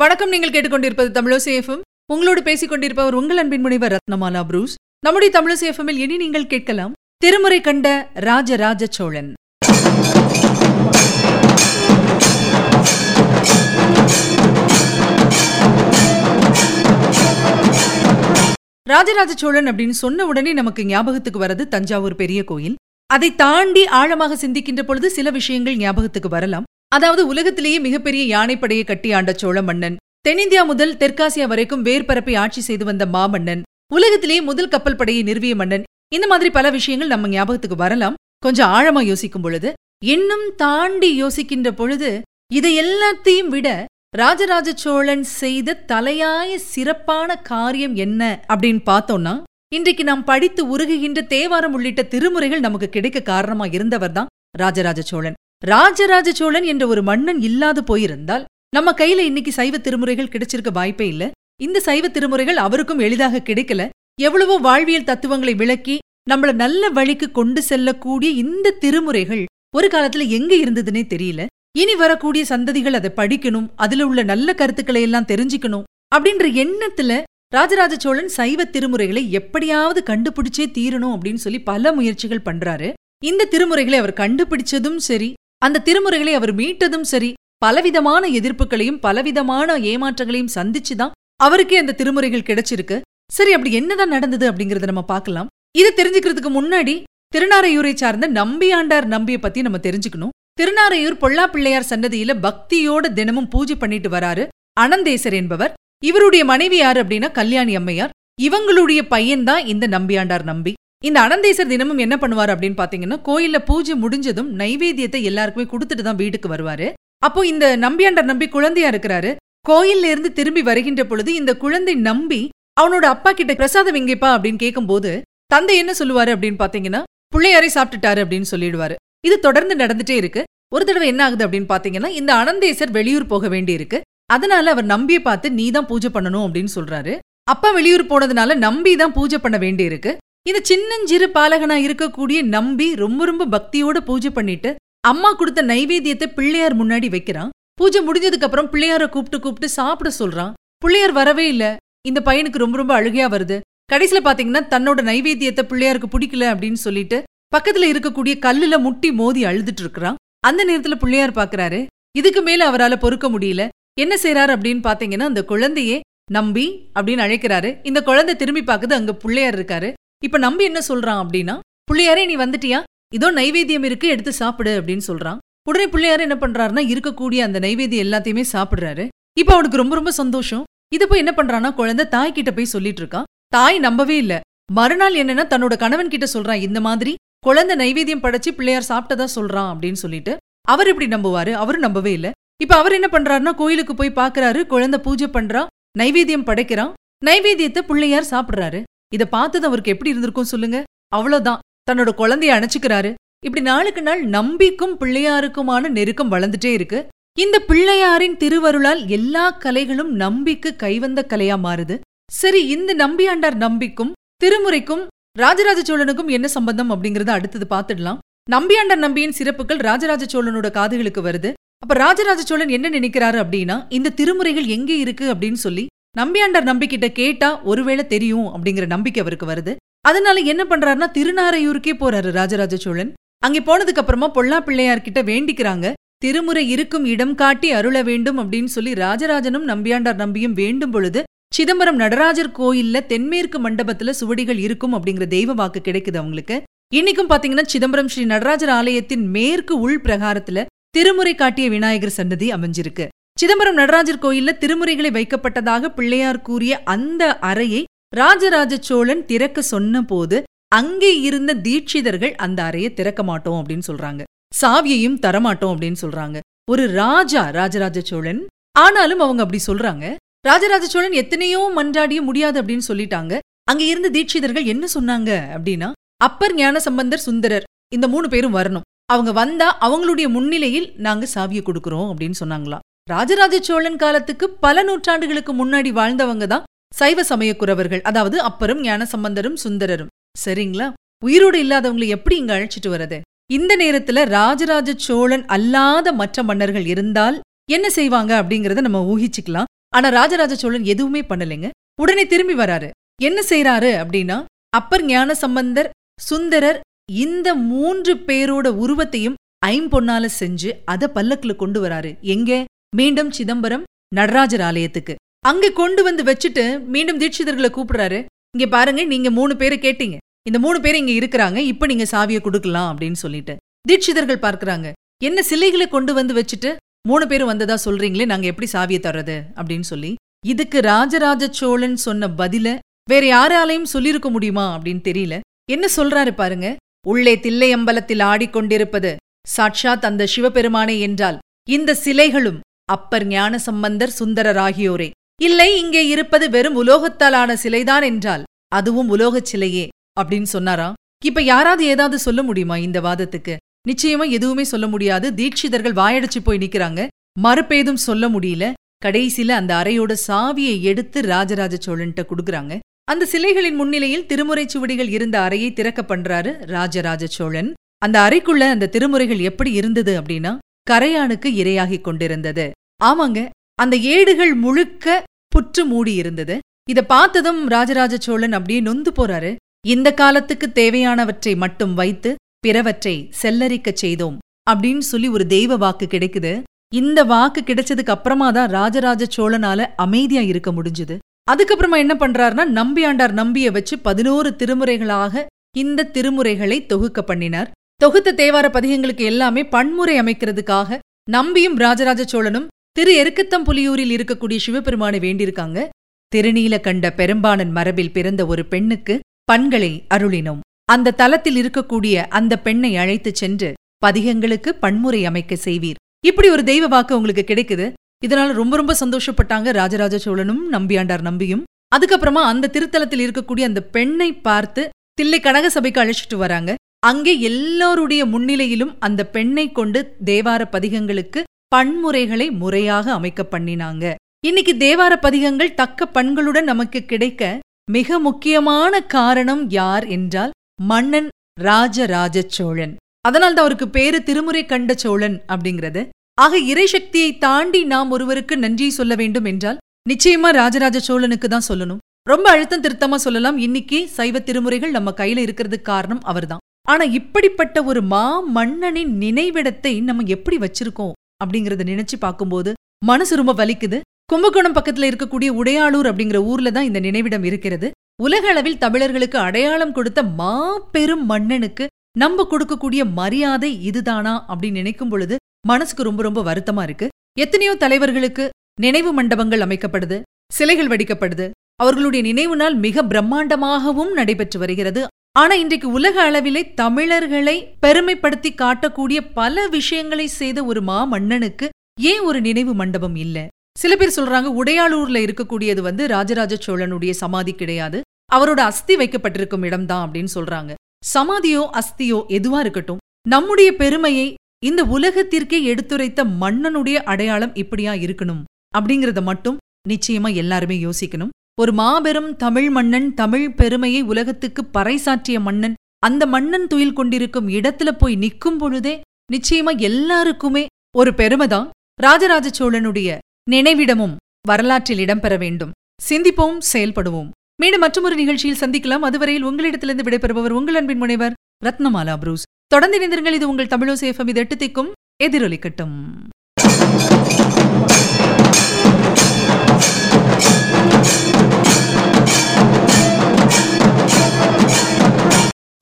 வணக்கம் நீங்கள் கேட்டுக்கொண்டிருப்பது தமிழசேஃபம் உங்களோடு பேசிக் கொண்டிருப்பவர் உங்கள் அன்பின் முனைவர் ரத்னமாலா புரூஸ். நம்முடைய தமிழசேஃபமில் இனி நீங்கள் கேட்கலாம் திருமுறை கண்ட ராஜராஜ சோழன். ராஜராஜ சோழன் அப்படின்னு சொன்ன உடனே நமக்கு ஞாபகத்துக்கு வரது தஞ்சாவூர் பெரிய கோயில். அதை தாண்டி ஆழமாக சிந்திக்கின்ற பொழுது சில விஷயங்கள் ஞாபகத்துக்கு வரலாம். அதாவது உலகத்திலேயே மிகப்பெரிய யானைப்படையை கட்டி ஆண்ட சோழ மன்னன் தென்னிந்தியா முதல் தெற்காசியா வரைக்கும் வேர்பரப்பை ஆட்சி செய்து வந்த மாமன்னன் உலகத்திலேயே முதல் கப்பல் படையை நிறுவிய மன்னன். இந்த மாதிரி பல விஷயங்கள் நம்ம ஞாபகத்துக்கு வரலாம். கொஞ்சம் ஆழமா யோசிக்கும் பொழுது இன்னும் தாண்டி யோசிக்கின்ற பொழுது இதை எல்லாத்தையும் விட ராஜராஜ சோழன் செய்த தலையாய சிறப்பான காரியம் என்ன அப்படின்னு பார்த்தோம்னா இன்றைக்கு நாம் படித்து உருகுகின்ற தேவாரம் உள்ளிட்ட திருமுறைகள் நமக்கு கிடைக்க காரணமா இருந்தவர் தான் ராஜராஜ சோழன். ராஜராஜ சோழன் என்ற ஒரு மன்னன் இல்லாது போயிருந்தால் நம்ம கையில இன்னைக்கு சைவ திருமுறைகள் கிடைச்சிருக்க வாய்ப்பே இல்ல. இந்த சைவ திருமுறைகள் அவருக்கும் எளிதாக கிடைக்கல. எவ்வளவோ வாழ்வியல் தத்துவங்களை விளக்கி நம்மள நல்ல வழிக்கு கொண்டு செல்லக்கூடிய இந்த திருமுறைகள் ஒரு காலத்துல எங்க இருந்ததுன்னே தெரியல. இனி வரக்கூடிய சந்ததிகள் அதை படிக்கணும் அதுல உள்ள நல்ல கருத்துக்களை எல்லாம் தெரிஞ்சுக்கணும் அப்படின்ற எண்ணத்துல ராஜராஜ சோழன் சைவ திருமுறைகளை எப்படியாவது கண்டுபிடிச்சே தீரணும் அப்படின்னு சொல்லி பல முயற்சிகள் பண்றாரு. இந்த திருமுறைகளை அவர் கண்டுபிடிச்சதும் சரி அந்த திருமுறைகளை அவர் மீட்டதும் சரி பலவிதமான எதிர்ப்புகளையும் பலவிதமான ஏமாற்றங்களையும் சந்திச்சுதான் அவருக்கே அந்த திருமுறைகள் கிடைச்சிருக்கு. சரி அப்படி என்னதான் நடந்தது அப்படிங்கறத நம்ம பார்க்கலாம். இதை தெரிஞ்சுக்கிறதுக்கு முன்னாடி திருநாரையூரை சார்ந்த நம்பியாண்டார் நம்பிய பத்தி நம்ம தெரிஞ்சுக்கணும். திருநாரையூர் பொல்லா பிள்ளையார் சன்னதியில பக்தியோட தினமும் பூஜை பண்ணிட்டு வராரு அனந்தேசர் என்பவர். இவருடைய மனைவி யாரு அப்படின்னா கல்யாணி அம்மையார். இவங்களுடைய பையன்தான் இந்த நம்பியாண்டார் நம்பி. இந்த அனந்தேசர் தினமும் என்ன பண்ணுவார் அப்படின்னு பாத்தீங்கன்னா கோயில்ல பூஜை முடிஞ்சதும் நைவேத்தியத்தை எல்லாருக்குமே கொடுத்துட்டு தான் வீட்டுக்கு வருவாரு. அப்போ இந்த நம்பியாண்டர் நம்பி குழந்தையா இருக்கிறாரு. கோயில்ல இருந்து திரும்பி வருகின்ற பொழுது இந்த குழந்தை நம்பி அவனோட அப்பா கிட்ட பிரசாதம் எங்கேப்பா அப்படின்னு கேட்கும்போது தந்தை என்ன சொல்லுவாரு அப்படின்னு பாத்தீங்கன்னா பிள்ளையாரை சாப்பிட்டுட்டாரு அப்படின்னு சொல்லிடுவாரு. இது தொடர்ந்து நடந்துட்டே இருக்கு. ஒரு தடவை என்ன ஆகுது அப்படின்னு பாத்தீங்கன்னா இந்த அனந்தேசர் வெளியூர் போக வேண்டி இருக்கு அதனால அவர் நம்பியை பார்த்து நீ தான் பூஜை பண்ணணும் அப்படின்னு சொல்றாரு. அப்பா வெளியூர் போனதுனால நம்பி தான் பூஜை பண்ண வேண்டி இருக்கு இந்த சின்னஞ்சிறு பாலகனா இருக்கக்கூடிய நம்பி ரொம்ப ரொம்ப பக்தியோட பூஜை பண்ணிட்டு அம்மா கொடுத்த நைவேத்தியத்தை பிள்ளையார் முன்னாடி வைக்கிறான். பூஜை முடிஞ்சதுக்கு அப்புறம் பிள்ளையார கூப்பிட்டு கூப்பிட்டு சாப்பிட சொல்றான். பிள்ளையார் வரவே இல்ல. இந்த பையனுக்கு ரொம்ப ரொம்ப அழுகையா வருது. கடைசியில பாத்தீங்கன்னா தன்னோட நைவேத்தியத்தை பிள்ளையாருக்கு பிடிக்கல அப்படின்னு சொல்லிட்டு பக்கத்துல இருக்கக்கூடிய கல்லுல முட்டி மோதி அழுதுட்டு இருக்கிறான். அந்த நேரத்துல பிள்ளையார் பாக்குறாரு இதுக்கு மேல அவரால பொறுக்க முடியல. என்ன செய்யறாரு அப்படின்னு பாத்தீங்கன்னா அந்த குழந்தையே நம்பி அப்படின்னு அழைக்கிறாரு. இந்த குழந்தை திரும்பி பார்க்குது அங்க பிள்ளையார் இருக்காரு. இப்ப நம்பி என்ன சொல்றான் அப்படின்னா பிள்ளையாரே நீ வந்துட்டியா? இதோ நைவேத்தியம் இருக்கு எடுத்து சாப்பிடு அப்படின்னு சொல்றான். உடனே பிள்ளையார் என்ன பண்றாருன்னா இருக்கக்கூடிய அந்த நைவேத்தியம் எல்லாத்தையுமே சாப்பிடுறாரு. இப்ப அவனுக்கு ரொம்ப ரொம்ப சந்தோஷம். இத போய் என்ன பண்றான்னா குழந்தை தாய் கிட்ட போய் சொல்லிட்டு இருக்கான். தாய் நம்பவே இல்ல. மறுநாள் என்னன்னா தன்னோட கணவன் கிட்ட சொல்றான் இந்த மாதிரி குழந்தை நைவேத்தியம் படைச்சு பிள்ளையார் சாப்பிட்டதா சொல்றான் அப்படின்னு சொல்லிட்டு. அவர் எப்படி நம்புவாரு? அவரும் நம்பவே இல்ல. இப்ப அவர் என்ன பண்றாருன்னா கோயிலுக்கு போய் பாக்குறாரு குழந்தை பூஜை பண்றா நைவேத்தியம் படைக்கிறான். நைவேத்தியத்தை பிள்ளையார் சாப்பிடுறாரு. இத பார்த்தது அவருக்கு எப்படி இருந்திருக்கும் சொல்லுங்க? அவ்வளவுதான். தன்னோட குழந்தைய அணைச்சுக்கிறாரு. இப்படி நாளுக்கு நாள் நம்பிக்கும் பிள்ளையாருக்குமான நெருக்கம் வளர்ந்துட்டே இருக்கு. இந்த பிள்ளையாரின் திருவருளால் எல்லா கலைகளும் நம்பிக்கு கைவந்த கலையா மாறுது. சரி இந்த நம்பியாண்டார் நம்பிக்கும் திருமுறைக்கும் ராஜராஜ சோழனுக்கும் என்ன சம்பந்தம் அப்படிங்கறத அடுத்தது பாத்துடலாம் நம்பியாண்டார் நம்பியின் சிறப்புகள் ராஜராஜ சோழனோட காதுகளுக்கு வருது. அப்ப ராஜராஜ சோழன் என்ன நினைக்கிறாரு அப்படின்னா இந்த திருமுறைகள் எங்கே இருக்கு அப்படின்னு சொல்லி நம்பியாண்டார் நம்பிக்கிட்ட கேட்டா ஒருவேளை தெரியும் அப்படிங்கிற நம்பிக்கை அவருக்கு வருது. அதனால என்ன பண்றாருன்னா திருநாரையூருக்கே போறாரு ராஜராஜ சோழன். அங்கே போனதுக்கு அப்புறமா பொல்லா பிள்ளையார்கிட்ட வேண்டிக்கிறாங்க. திருமுறை இருக்கும் இடம் காட்டி அருள வேண்டும் அப்படின்னு சொல்லி ராஜராஜனும் நம்பியாண்டார் நம்பியும் வேண்டும் பொழுது சிதம்பரம் நடராஜர் கோயில்ல தென்மேற்கு மண்டபத்துல சுவடிகள் இருக்கும் அப்படிங்கிற தெய்வ வாக்கு கிடைக்குது அவங்களுக்கு. இன்னைக்கும் பாத்தீங்கன்னா சிதம்பரம் ஸ்ரீ நடராஜர் ஆலயத்தின் மேற்கு உள் பிரகாரத்துல திருமுறை காட்டிய விநாயகர் சன்னதி அமைஞ்சிருக்கு. சிதம்பரம் நடராஜர் கோயில்ல திருமுறைகளை வைக்கப்பட்டதாக பிள்ளையார் கூறிய அந்த அறையை ராஜராஜ சோழன் திறக்க சொன்ன போது அங்கே இருந்த தீட்சிதர்கள் அந்த அறையை திறக்க மாட்டோம் அப்படின்னு சொல்றாங்க. சாவியையும் தரமாட்டோம் அப்படின்னு சொல்றாங்க. ஒரு ராஜா ராஜராஜ சோழன் ஆனாலும் அவங்க அப்படி சொல்றாங்க. ராஜராஜ சோழன் எத்தனையோ மன்றாடிய முடியாது அப்படின்னு சொல்லிட்டாங்க. அங்க இருந்த தீட்சிதர்கள் என்ன சொன்னாங்க அப்படின்னா அப்பர் ஞான சம்பந்தர் சுந்தரர் இந்த மூணு பேரும் வரணும். அவங்க வந்தா அவங்களுடைய முன்னிலையில் நாங்க சாவியை கொடுக்குறோம் அப்படின்னு சொன்னாங்களாம் ராஜராஜ சோழன் காலத்துக்கு பல நூற்றாண்டுகளுக்கு முன்னாடி வாழ்ந்தவங்க தான் சைவ சமயக்குறவர்கள் அதாவது அப்பரும் ஞான சம்பந்தரும் சுந்தரரும். சரிங்களா? உயிரோடு இல்லாதவங்களை எப்படி இங்க அழைச்சிட்டு வரது இந்த நேரத்துல ராஜராஜ சோழன் அல்லாத மற்ற மன்னர்கள் இருந்தால் என்ன செய்வாங்க அப்படிங்கறத நம்ம ஊகிச்சுக்கலாம். ஆனா ராஜராஜ சோழன் எதுவுமே பண்ணலைங்க. உடனே திரும்பி வராரு. என்ன செய்றாரு அப்படின்னா அப்பர் ஞான சம்பந்தர் சுந்தரர் இந்த மூன்று பேரோட உருவத்தையும் ஐம்பொன்னால செஞ்சு அத பல்லக்குல கொண்டு வராரு. எங்க? மீண்டும் சிதம்பரம் நடராஜர் ஆலயத்துக்கு. அங்க கொண்டு வந்து வச்சுட்டு மீண்டும் தீட்சிதர்களை கூப்பிடுறாரு. இங்க பாருங்க நீங்க மூணு பேரை கேட்டீங்க. இந்த மூணு பேர் இங்க இருக்கிறாங்க இப்ப நீங்க சாவியை கொடுக்கலாம் அப்படின்னு சொல்லிட்டு. தீட்சிதர்கள் பார்க்கறாங்க. என்ன சிலைகளை கொண்டு வந்து வச்சுட்டு மூணு பேரும் வந்ததா சொல்றீங்களே நாங்க எப்படி சாவியை தர்றது அப்படின்னு சொல்லி. இதுக்கு ராஜராஜ சோழன் சொன்ன பதில வேற யாராலையும் சொல்லியிருக்க முடியுமா அப்படின்னு தெரியல. என்ன சொல்றாரு பாருங்க. உள்ளே தில்லை அம்பலத்தில் ஆடிக்கொண்டிருப்பது சாட்சாத் அந்த சிவபெருமானே என்றால் இந்த சிலைகளும் அப்பர் ஞான சம்பந்தர் சுந்தரர் ஆகியோரே இல்லை இங்கே இருப்பது வெறும் உலோகத்தாலான சிலைதான் என்றால் அதுவும் உலோகச் சிலையே அப்படின்னு சொன்னாரா? இப்ப யாராவது ஏதாவது சொல்ல முடியுமா இந்த வாதத்துக்கு? நிச்சயமா எதுவுமே சொல்ல முடியாது. தீட்சிதர்கள் வாயடிச்சு போய் நிக்கிறாங்க. மறுப்பேதும் சொல்ல முடியல. கடைசியில அந்த அறையோட சாவியை எடுத்து ராஜராஜ சோழன்ட்ட கொடுக்குறாங்க. அந்த சிலைகளின் முன்னிலையில் திருமுறை சுவடிகள் இருந்த அறையை திறக்க பண்றாரு ராஜராஜ சோழன். அந்த அறைக்குள்ள அந்த திருமுறைகள் எப்படி இருந்தது அப்படின்னா கரையானுக்கு இரையாகிக் கொண்டிருந்தது. ஆமாங்க. அந்த ஏடுகள் முழுக்க புற்று மூடி இருந்தது. இத பார்த்ததும் ராஜராஜ சோழன் அப்படியே நொந்து போறாரு. இந்த காலத்துக்கு தேவையானவற்றை மட்டும் வைத்து பிறவற்றை செல்லரிக்கச் செய்தோம் அப்படின்னு சொல்லி ஒரு தெய்வ வாக்கு கிடைக்குது. இந்த வாக்கு கிடைச்சதுக்கு அப்புறமா தான் ராஜராஜ சோழனால அமைதியா இருக்க முடிஞ்சது. அதுக்கப்புறமா என்ன பண்றாருன்னா நம்பியாண்டார் நம்பிய வச்சு பதினோரு திருமுறைகளாக இந்த திருமுறைகளை தொகுக்க பண்ணினார். தொகுத்த தேவார பதிகங்களுக்கு எல்லாமே பன்முறை அமைக்கிறதுக்காக நம்பியும் ராஜராஜ சோழனும் திரு எருக்கத்தம் புலியூரில் இருக்கக்கூடிய சிவபெருமானை வேண்டியிருக்காங்க. திருநீல கண்ட பெரும்பாணன் மரபில் பிறந்த ஒரு பெண்ணுக்கு பண்களை அருளினோம். அந்த தலத்தில் இருக்கக்கூடிய அந்த பெண்ணை அழைத்துச் சென்று பதிகங்களுக்கு பன்முறை அமைக்க செய்வீர். இப்படி ஒரு தெய்வ வாக்கு உங்களுக்கு கிடைக்குது. இதனால ரொம்ப ரொம்ப சந்தோஷப்பட்டாங்க. ராஜராஜ சோழனும் நம்பியாண்டார் நம்பியும். அதுக்கப்புறமா அந்த திருத்தலத்தில் இருக்கக்கூடிய அந்த பெண்ணை பார்த்து தில்லை கனக சபைக்கு அழைச்சிட்டு வராங்க. அங்கே எல்லோருடைய முன்னிலையிலும் அந்த பெண்ணை கொண்டு தேவார பதிகங்களுக்கு பன்முறைகளை முறையாக அமைக்க பண்ணினாங்க. இன்னைக்கு தேவார பதிகங்கள் தக்க பண்களுடன் நமக்கு கிடைக்க மிக முக்கியமான காரணம் யார் என்றால் மன்னன் ராஜராஜ சோழன் அதனால்தான் அவருக்கு பேரு திருமுறை கண்ட சோழன் அப்படிங்கிறது. ஆக இறைசக்தியை தாண்டி நாம் ஒருவருக்கு நன்றி சொல்ல வேண்டும் என்றால் நிச்சயமா ராஜராஜ சோழனுக்கு தான் சொல்லணும். ரொம்ப அழுத்தம் திருத்தமா சொல்லலாம். இன்னைக்கு சைவ திருமுறைகள் நம்ம கையில இருக்கிறதுக்கு காரணம் அவர்தான். ஆனா இப்படிப்பட்ட ஒரு மா மன்னனின் நினைவிடத்தை நம்ம எப்படி வச்சிருக்கோம்? அப்படிங்கறத நினைச்சு பார்க்கும்போது மனசு ரொம்ப வலிக்குது. கும்பகோணம் பக்கத்துல இருக்கக்கூடிய உடையாளூர் அப்படிங்கிற ஊர்ல தான் இந்த நினைவிடம் இருக்கிறது. உலக அளவில் தமிழர்களுக்கு அடையாளம் கொடுத்த மாபெரும் மன்னனுக்கு நம்ம கொடுக்கக்கூடிய மரியாதை இதுதானா அப்படின்னு நினைக்கும் பொழுது மனசுக்கு ரொம்ப ரொம்ப வருத்தமா இருக்கு. எத்தனையோ தலைவர்களுக்கு நினைவு மண்டபங்கள் அமைக்கப்படுது சிலைகள் வடிக்கப்படுது. அவர்களுடைய நினைவு நாள் மிக பிரம்மாண்டமாகவும் நடைபெற்று வருகிறது. ஆனா இன்றைக்கு உலக அளவிலே தமிழர்களை பெருமைப்படுத்தி காட்டக்கூடிய பல விஷயங்களை செய்த ஒரு மா மன்னனுக்கு ஏன் ஒரு நினைவு மண்டபம் இல்ல? சில பேர் சொல்றாங்க உடையாளூர்ல இருக்கக்கூடியது வந்து ராஜராஜ சோழனுடைய சமாதி கிடையாது. அவரோட அஸ்தி வைக்கப்பட்டிருக்கும் இடம்தான் அப்படின்னு சொல்றாங்க. சமாதியோ அஸ்தியோ எதுவா இருக்கட்டும் நம்முடைய பெருமையை இந்த உலகத்திற்கே எடுத்துரைத்த மன்னனுடைய அடையாளம் இப்படியா இருக்கணும் அப்படிங்கறத மட்டும் நிச்சயமா எல்லாருமே யோசிக்கணும். ஒரு மாபெரும் தமிழ் மன்னன் தமிழ் பெருமையை உலகத்துக்கு பறைசாற்றிய மன்னன் அந்த மன்னன் துயில் கொண்டிருக்கும் இடத்துல போய் நிக்கும் பொழுதே நிச்சயமா எல்லாருக்குமே ஒரு பெருமைதான் ராஜராஜ சோழனுடைய நினைவிடமும் வரலாற்றில் இடம்பெற வேண்டும். சிந்திப்போம் செயல்படுவோம். மீண்டும் மற்றொரு நிகழ்ச்சியில் சந்திக்கலாம். அதுவரையில் உங்களிடத்திலிருந்து விடைபெறுபவர் உங்கள் அன்பின் முனைவர் ரத்னமாலா புரூஸ். தொடர்ந்து இணைந்திருங்கள். இது உங்கள் தமிழோசேஃபம் இது எட்டு திக்கும் எதிரொலிக்கட்டும்.